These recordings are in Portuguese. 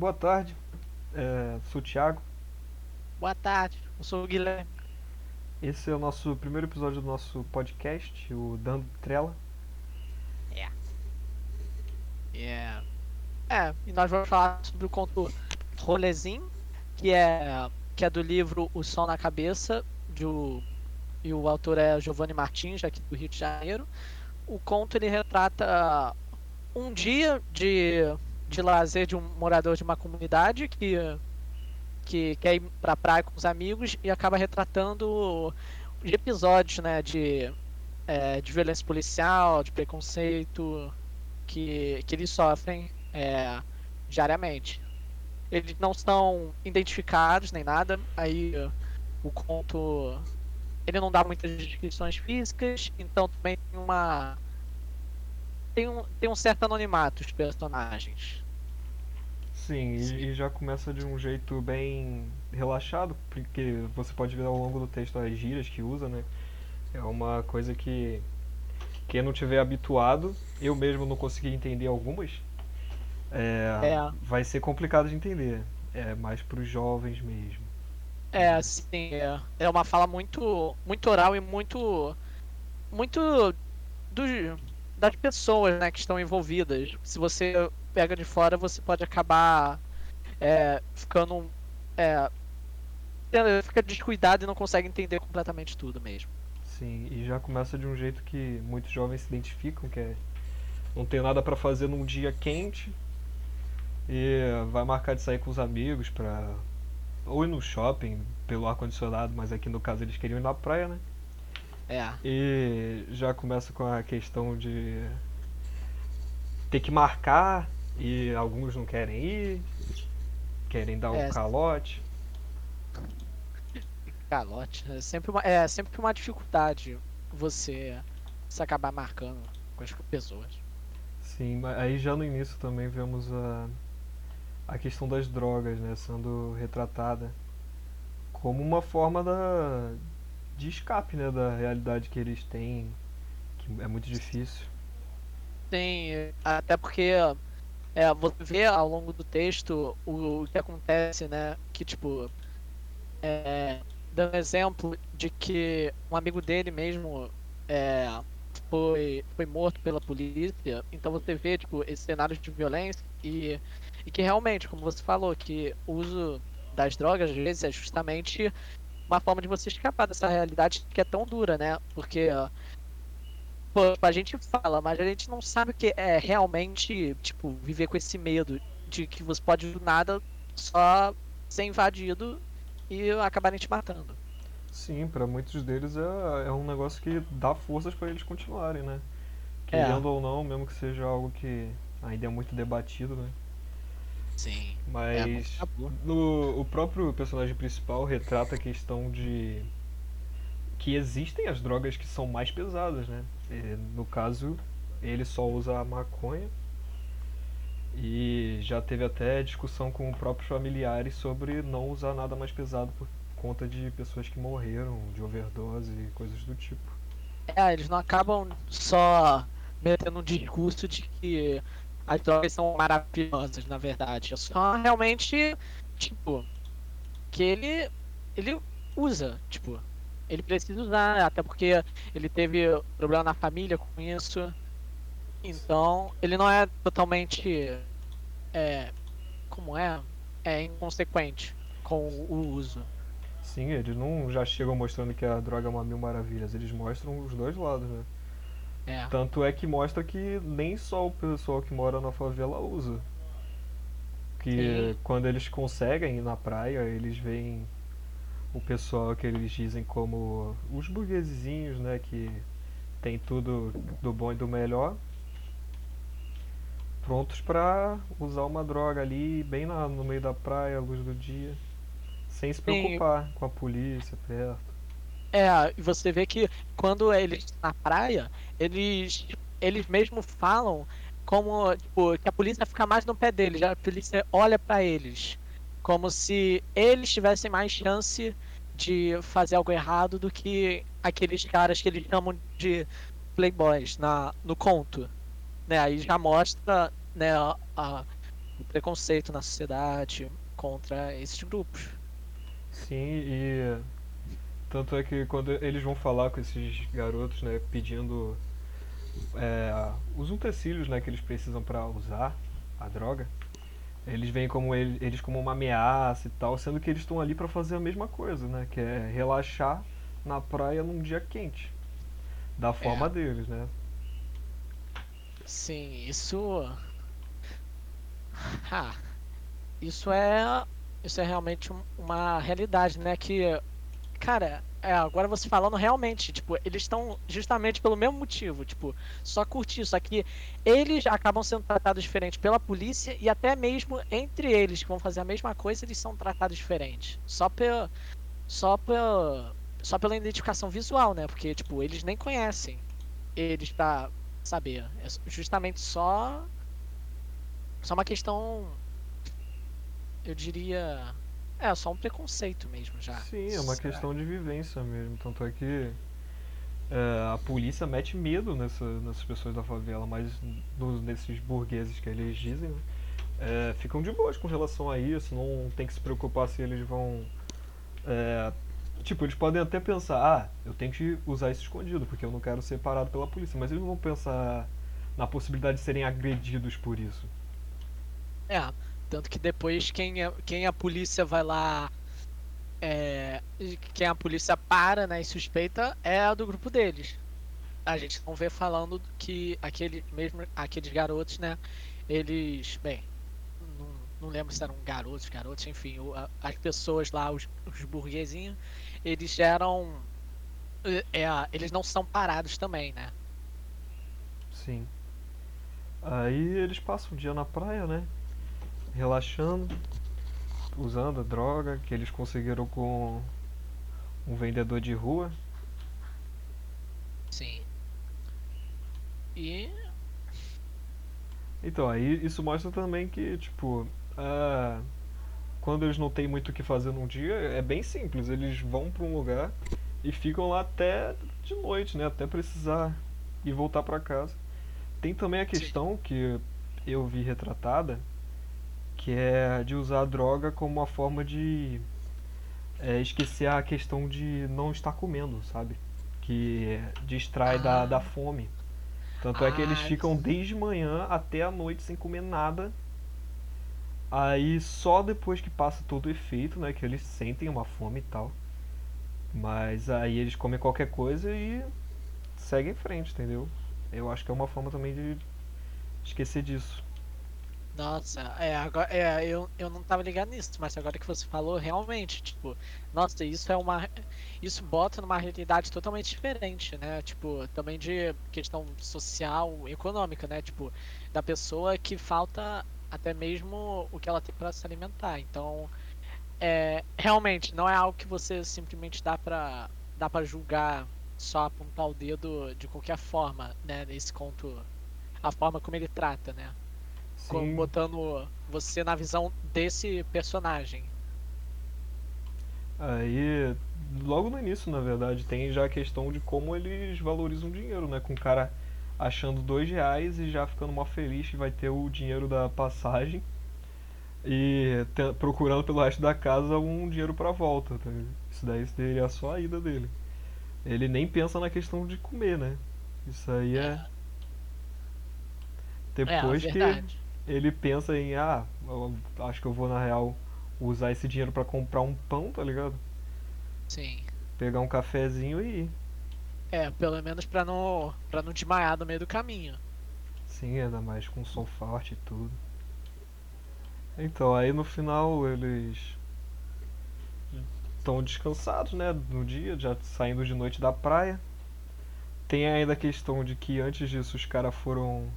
Boa tarde, é, sou o Thiago. Boa tarde, eu sou o Guilherme. Esse é o nosso primeiro episódio do nosso podcast, o Dando Trela. É. É. É, e nós vamos falar sobre o conto Rolezinho, que é, que é do livro O Sol na Cabeça, de o, e o autor é Giovanni Martins, aqui do Rio de Janeiro. O conto ele retrata um dia de, de lazer de um morador de uma comunidade que que quer ir pra praia com os amigos e acaba retratando os episódios, né, de, é, de violência policial, de preconceito que, que eles sofrem é, diariamente. Eles não são identificados nem nada, aí o conto ele não dá muitas descrições físicas, então também tem uma tem um, tem um certo anonimato os personagens. Sim, e, e já começa de um jeito bem relaxado, porque você pode ver ao longo do texto as gírias que usa, né? É uma coisa que quem não tiver habituado, eu mesmo não consegui entender algumas, é, É. vai ser complicado de entender. É mais para os jovens mesmo. É, assim, é, é uma fala muito, muito oral e muito, muito do, das pessoas, né, que estão envolvidas. Se você pega de fora, você pode acabar é, ficando, é, fica descuidado e não consegue entender completamente tudo mesmo. Sim, e já começa de um jeito que muitos jovens se identificam, que é não ter nada pra fazer num dia quente e vai marcar de sair com os amigos pra ou ir no shopping pelo ar condicionado, mas aqui no caso eles queriam ir na praia, né? É, E já começa com a questão de ter que marcar e alguns não querem ir, querem dar um É. calote. calote. É sempre uma, é sempre uma dificuldade você se acabar marcando com as pessoas. Sim, mas aí já no início também vemos a, a questão das drogas, né, sendo retratada como uma forma da, de escape, né, da realidade que eles têm, que é muito difícil. Tem, até porque é, você vê ao longo do texto o, o que acontece, né? Que tipo, é, dando exemplo de que um amigo dele mesmo é, foi, foi morto pela polícia, então você vê tipo, esses cenários de violência e, e que realmente, como você falou, que o uso das drogas às vezes é justamente uma forma de você escapar dessa realidade que é tão dura, né? Porque ó, Pô, tipo, a gente fala, mas a gente não sabe o que é realmente, tipo, viver com esse medo de que você pode do nada só ser invadido e acabarem te matando. Sim, para muitos deles é, é um negócio que dá forças para eles continuarem, né? É. Querendo ou não, mesmo que seja algo que ainda é muito debatido, né? Sim. É, Mas tabu. no, o próprio personagem principal retrata a questão de que existem as drogas que são mais pesadas, né? E, no caso, ele só usa a maconha e já teve até discussão com próprios familiares sobre não usar nada mais pesado por conta de pessoas que morreram de overdose e coisas do tipo. É, eles não acabam só metendo um discurso de que as drogas são maravilhosas, na verdade. É só realmente, tipo, que ele, ele usa, tipo, ele precisa usar, até porque ele teve problema na família com isso. Então, ele não é totalmente, é, como é, é inconsequente com o uso. Sim, eles não já chegam mostrando que a droga é uma mil maravilhas, eles mostram os dois lados, né? É, Tanto é que mostra que nem só o pessoal que mora na favela usa. Que Sim. quando eles conseguem ir na praia, eles veem o pessoal que eles dizem como os burguesinhos, né? Que tem tudo do bom e do melhor. Prontos pra usar uma droga ali, bem na- no meio da praia, à luz do dia. Sem se preocupar com a polícia perto. É, e você vê que quando eles estão na praia, eles eles mesmos falam como tipo, que a polícia fica mais no pé deles, a polícia olha pra eles, como se eles tivessem mais chance de fazer algo errado do que aqueles caras que eles chamam de playboys na no conto, né? Aí já mostra, né, a, a- o preconceito na sociedade contra esses grupos. Sim, e tanto é que quando eles vão falar com esses garotos, né, pedindo é, os utensílios, né, que eles precisam para usar a droga, eles veem como ele, eles como uma ameaça e tal, sendo que eles estão ali para fazer a mesma coisa, né, que é relaxar na praia num dia quente, da forma É. deles, né? Sim, isso. Ah, isso é. Isso é realmente um- uma realidade, né? Que. Cara, é, agora você falando realmente, tipo, eles estão justamente pelo mesmo motivo, tipo, só curtir, só que eles acabam sendo tratados diferente pela polícia e até mesmo entre eles que vão fazer a mesma coisa, eles são tratados diferente. Só pela. Só pela. Só pela identificação visual, né? Porque, tipo, eles nem conhecem eles pra saber. É justamente só. Só uma questão. Eu diria. É, só um preconceito mesmo já. Sim, é uma Será? questão de vivência mesmo. Tanto é que é, a polícia mete medo nessa, nessas pessoas da favela, mas nos, nesses burgueses que eles dizem, né, é, ficam de boas com relação a isso, não tem que se preocupar se eles vão. é, tipo, eles podem até pensar, ah, eu tenho que usar isso escondido, porque eu não quero ser parado pela polícia, mas eles não vão pensar na possibilidade de serem agredidos por isso. É, tanto que depois quem, é, quem a polícia vai lá. É, quem a polícia para né, e suspeita é a do grupo deles. A gente não vê falando que aquele, mesmo aqueles garotos, né? Eles. Bem, não, não lembro se eram garotos, garotos, enfim, as pessoas lá, os, os burguesinhos, eles eram. É, eles não são parados também, né? Sim. Aí eles passam o dia na praia, né? Relaxando, usando a droga que eles conseguiram com um vendedor de rua. Sim. E. Então, aí isso mostra também que, tipo, ah, quando eles não têm muito o que fazer num dia, é bem simples. Eles vão pra um lugar e ficam lá até de noite, né? Até precisar ir voltar pra casa. Tem também a questão que eu vi retratada, que é de usar a droga como uma forma de é, esquecer a questão de não estar comendo, sabe? Que distrai da, Ah. da fome. Tanto é que eles Ah, ficam desde manhã até a noite sem comer nada. Aí só depois que passa todo o efeito, né, que eles sentem uma fome e tal. Mas aí eles comem qualquer coisa e seguem em frente, entendeu? Eu acho que é uma forma também de esquecer disso. Nossa, é, agora, é, eu, eu não tava ligado nisso, mas agora que você falou, realmente, tipo, nossa, isso é uma. Isso bota numa realidade totalmente diferente, né? Tipo, também de questão social, econômica, né? Tipo, da pessoa que falta até mesmo o que ela tem pra se alimentar. Então, é, realmente, não é algo que você simplesmente dá pra, dá pra julgar, só apontar o dedo de qualquer forma, né? Nesse conto, a forma como ele trata, né? Sim, botando você na visão desse personagem. aí logo no início, na verdade, tem já a questão de como eles valorizam o dinheiro, né? Com o cara achando dois reais e já ficando mó feliz que vai ter o dinheiro da passagem e te- procurando pelo resto da casa um dinheiro pra volta. tá? Isso daí seria só a ida dele. Ele nem pensa na questão de comer, né? Isso aí é. É, Depois que verdade. Ele pensa em, ah, eu acho que eu vou na real usar esse dinheiro pra comprar um pão, tá ligado? Sim. Pegar um cafezinho e ir. É, pelo menos pra não, pra não desmaiar no meio do caminho. Sim, ainda mais com som forte e tudo. Então, aí no final eles estão descansados, né, no dia, já saindo de noite da praia. Tem ainda a questão de que antes disso os caras foram.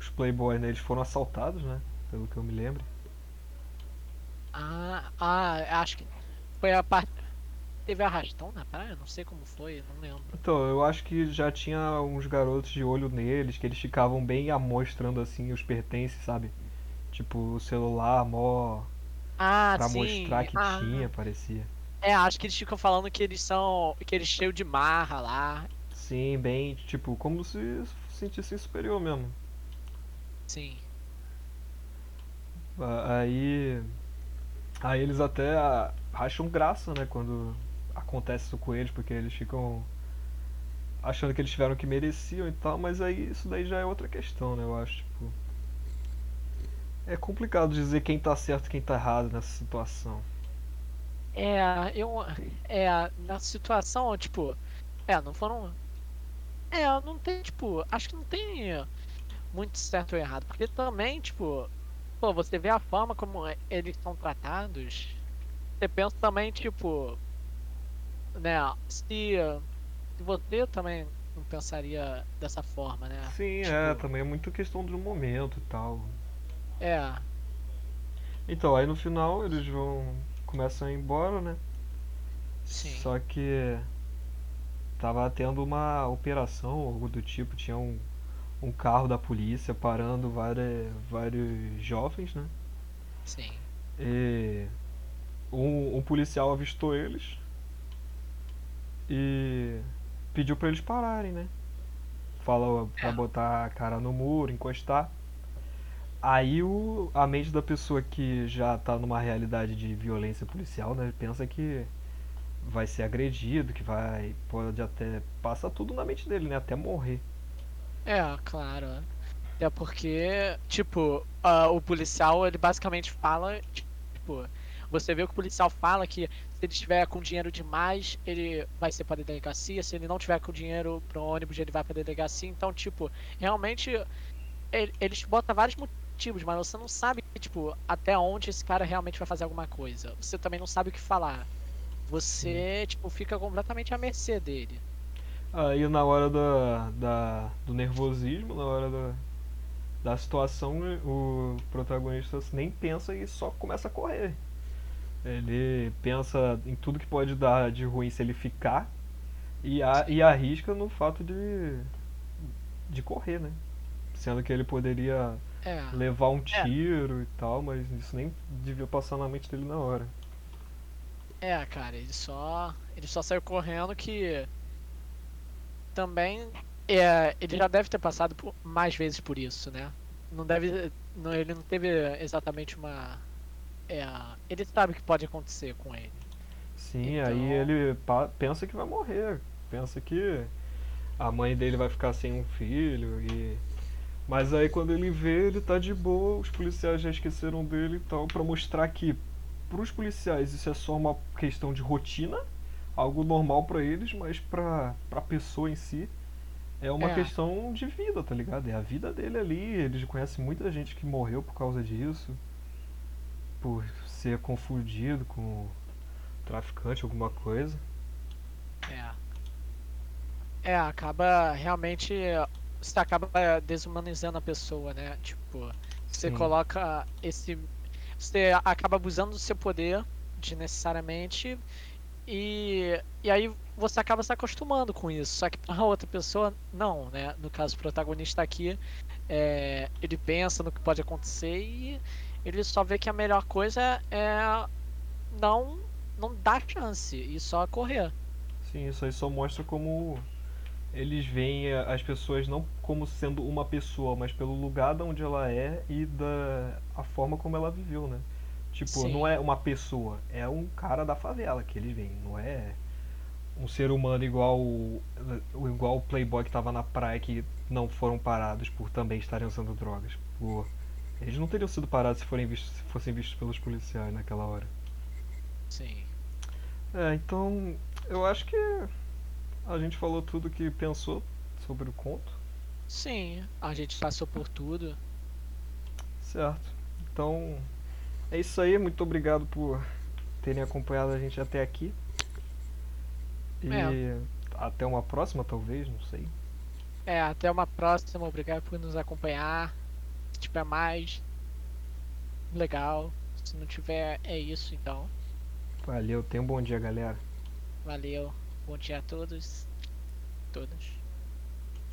Os playboys, né, eles foram assaltados, né? Pelo que eu me lembro. Ah, ah, acho que foi a parte. Teve arrastão na praia? Não sei como foi, não lembro. Então, eu acho que já tinha uns garotos de olho neles, que eles ficavam bem amostrando assim os pertences, sabe? Tipo, o celular mó Ah, pra sim. mostrar que ah, tinha, parecia. É, acho que eles ficam falando que eles são. que eles cheios de marra lá. Sim, bem, tipo, como se sentisse superior mesmo. Sim. Aí. Aí eles até acham graça, né, quando acontece isso com eles, porque eles ficam achando que eles tiveram o que mereciam e tal, mas aí isso daí já é outra questão, né, eu acho, tipo. É complicado dizer quem tá certo e quem tá errado nessa situação. É, eu. É, na situação, tipo. É, não foram. É, não tem, tipo. Acho que não tem muito certo ou errado. Porque também, tipo. Pô, você vê a forma como eles são tratados. Você pensa também, tipo. Né, se. Se você também não pensaria dessa forma, né? Sim, Tipo, é, também é muito questão do momento e tal. É, Então, aí no final eles vão. começam a ir embora, né? sim. Só que tava tendo uma operação, algo do tipo, tinha um, um carro da polícia parando várias, vários jovens, né? Sim. E um, um policial avistou eles e pediu pra eles pararem, né? Falou pra É. botar a cara no muro, encostar. Aí o, a mente da pessoa que já tá numa realidade de violência policial, né? Pensa que vai ser agredido, que vai. Pode até. Passa tudo na mente dele, né? Até morrer. É, claro. É porque, tipo, ah, o policial, ele basicamente fala, tipo, você vê que o policial fala que se ele estiver com dinheiro demais, ele vai ser para delegacia, se ele não tiver com dinheiro pro ônibus, ele vai pra delegacia. Então, tipo, realmente ele, eles botam vários motivos, mas você não sabe, tipo, até onde esse cara realmente vai fazer alguma coisa. Você também não sabe o que falar. Você, tipo, fica completamente à mercê dele. Aí na hora da, da, do nervosismo, na hora da, da situação, o protagonista nem pensa e só começa a correr. Ele pensa em tudo que pode dar de ruim se ele ficar e, a, e arrisca no fato de, de correr, né? Sendo que ele poderia É. levar um tiro e tal, mas isso nem devia passar na mente dele na hora. É, cara, ele só. Ele só saiu correndo que. Também. É, ele já deve ter passado por- mais vezes por isso, né? Não deve. Não, ele não teve exatamente uma. É, ele sabe o que pode acontecer com ele. Sim, Então- aí ele pensa que vai morrer, pensa que a mãe dele vai ficar sem um filho e mas aí quando ele vê, ele tá de boa, os policiais já esqueceram dele e tal, pra mostrar que pros policiais isso é só uma questão de rotina, algo normal pra eles, mas pra pra pessoa em si é uma É. questão de vida, tá ligado? É a vida dele ali, eles conhecem muita gente que morreu por causa disso, por ser confundido com traficante, alguma coisa. É. É, acaba realmente. Você acaba desumanizando a pessoa, né? Tipo, você Sim. coloca esse. Você acaba abusando do seu poder desnecessariamente. E, e aí você acaba se acostumando com isso. Só que a outra pessoa, não, né? No caso, o protagonista aqui, é, ele pensa no que pode acontecer e ele só vê que a melhor coisa é não, não dar chance e só correr. Sim, isso aí só mostra como eles veem as pessoas não como sendo uma pessoa, mas pelo lugar de onde ela é e da a forma como ela viveu, né? Tipo, Sim. não é uma pessoa, é um cara da favela que eles veem, não é um ser humano igual o igual o playboy que tava na praia que não foram parados por também estarem usando drogas. Pô, eles não teriam sido parados se forem vistos, se fossem vistos pelos policiais naquela hora. Sim. É, então eu acho que a gente falou tudo que pensou sobre o conto, Sim, a gente passou por tudo. certo? Então é isso aí, muito obrigado por terem acompanhado a gente até aqui. E É. até uma próxima, talvez, não sei. É, até uma próxima. Obrigado por nos acompanhar. Se tiver mais, legal. Se não tiver, é isso então. Valeu, tenha um bom dia, galera. Valeu. Bom dia a todos. Todas.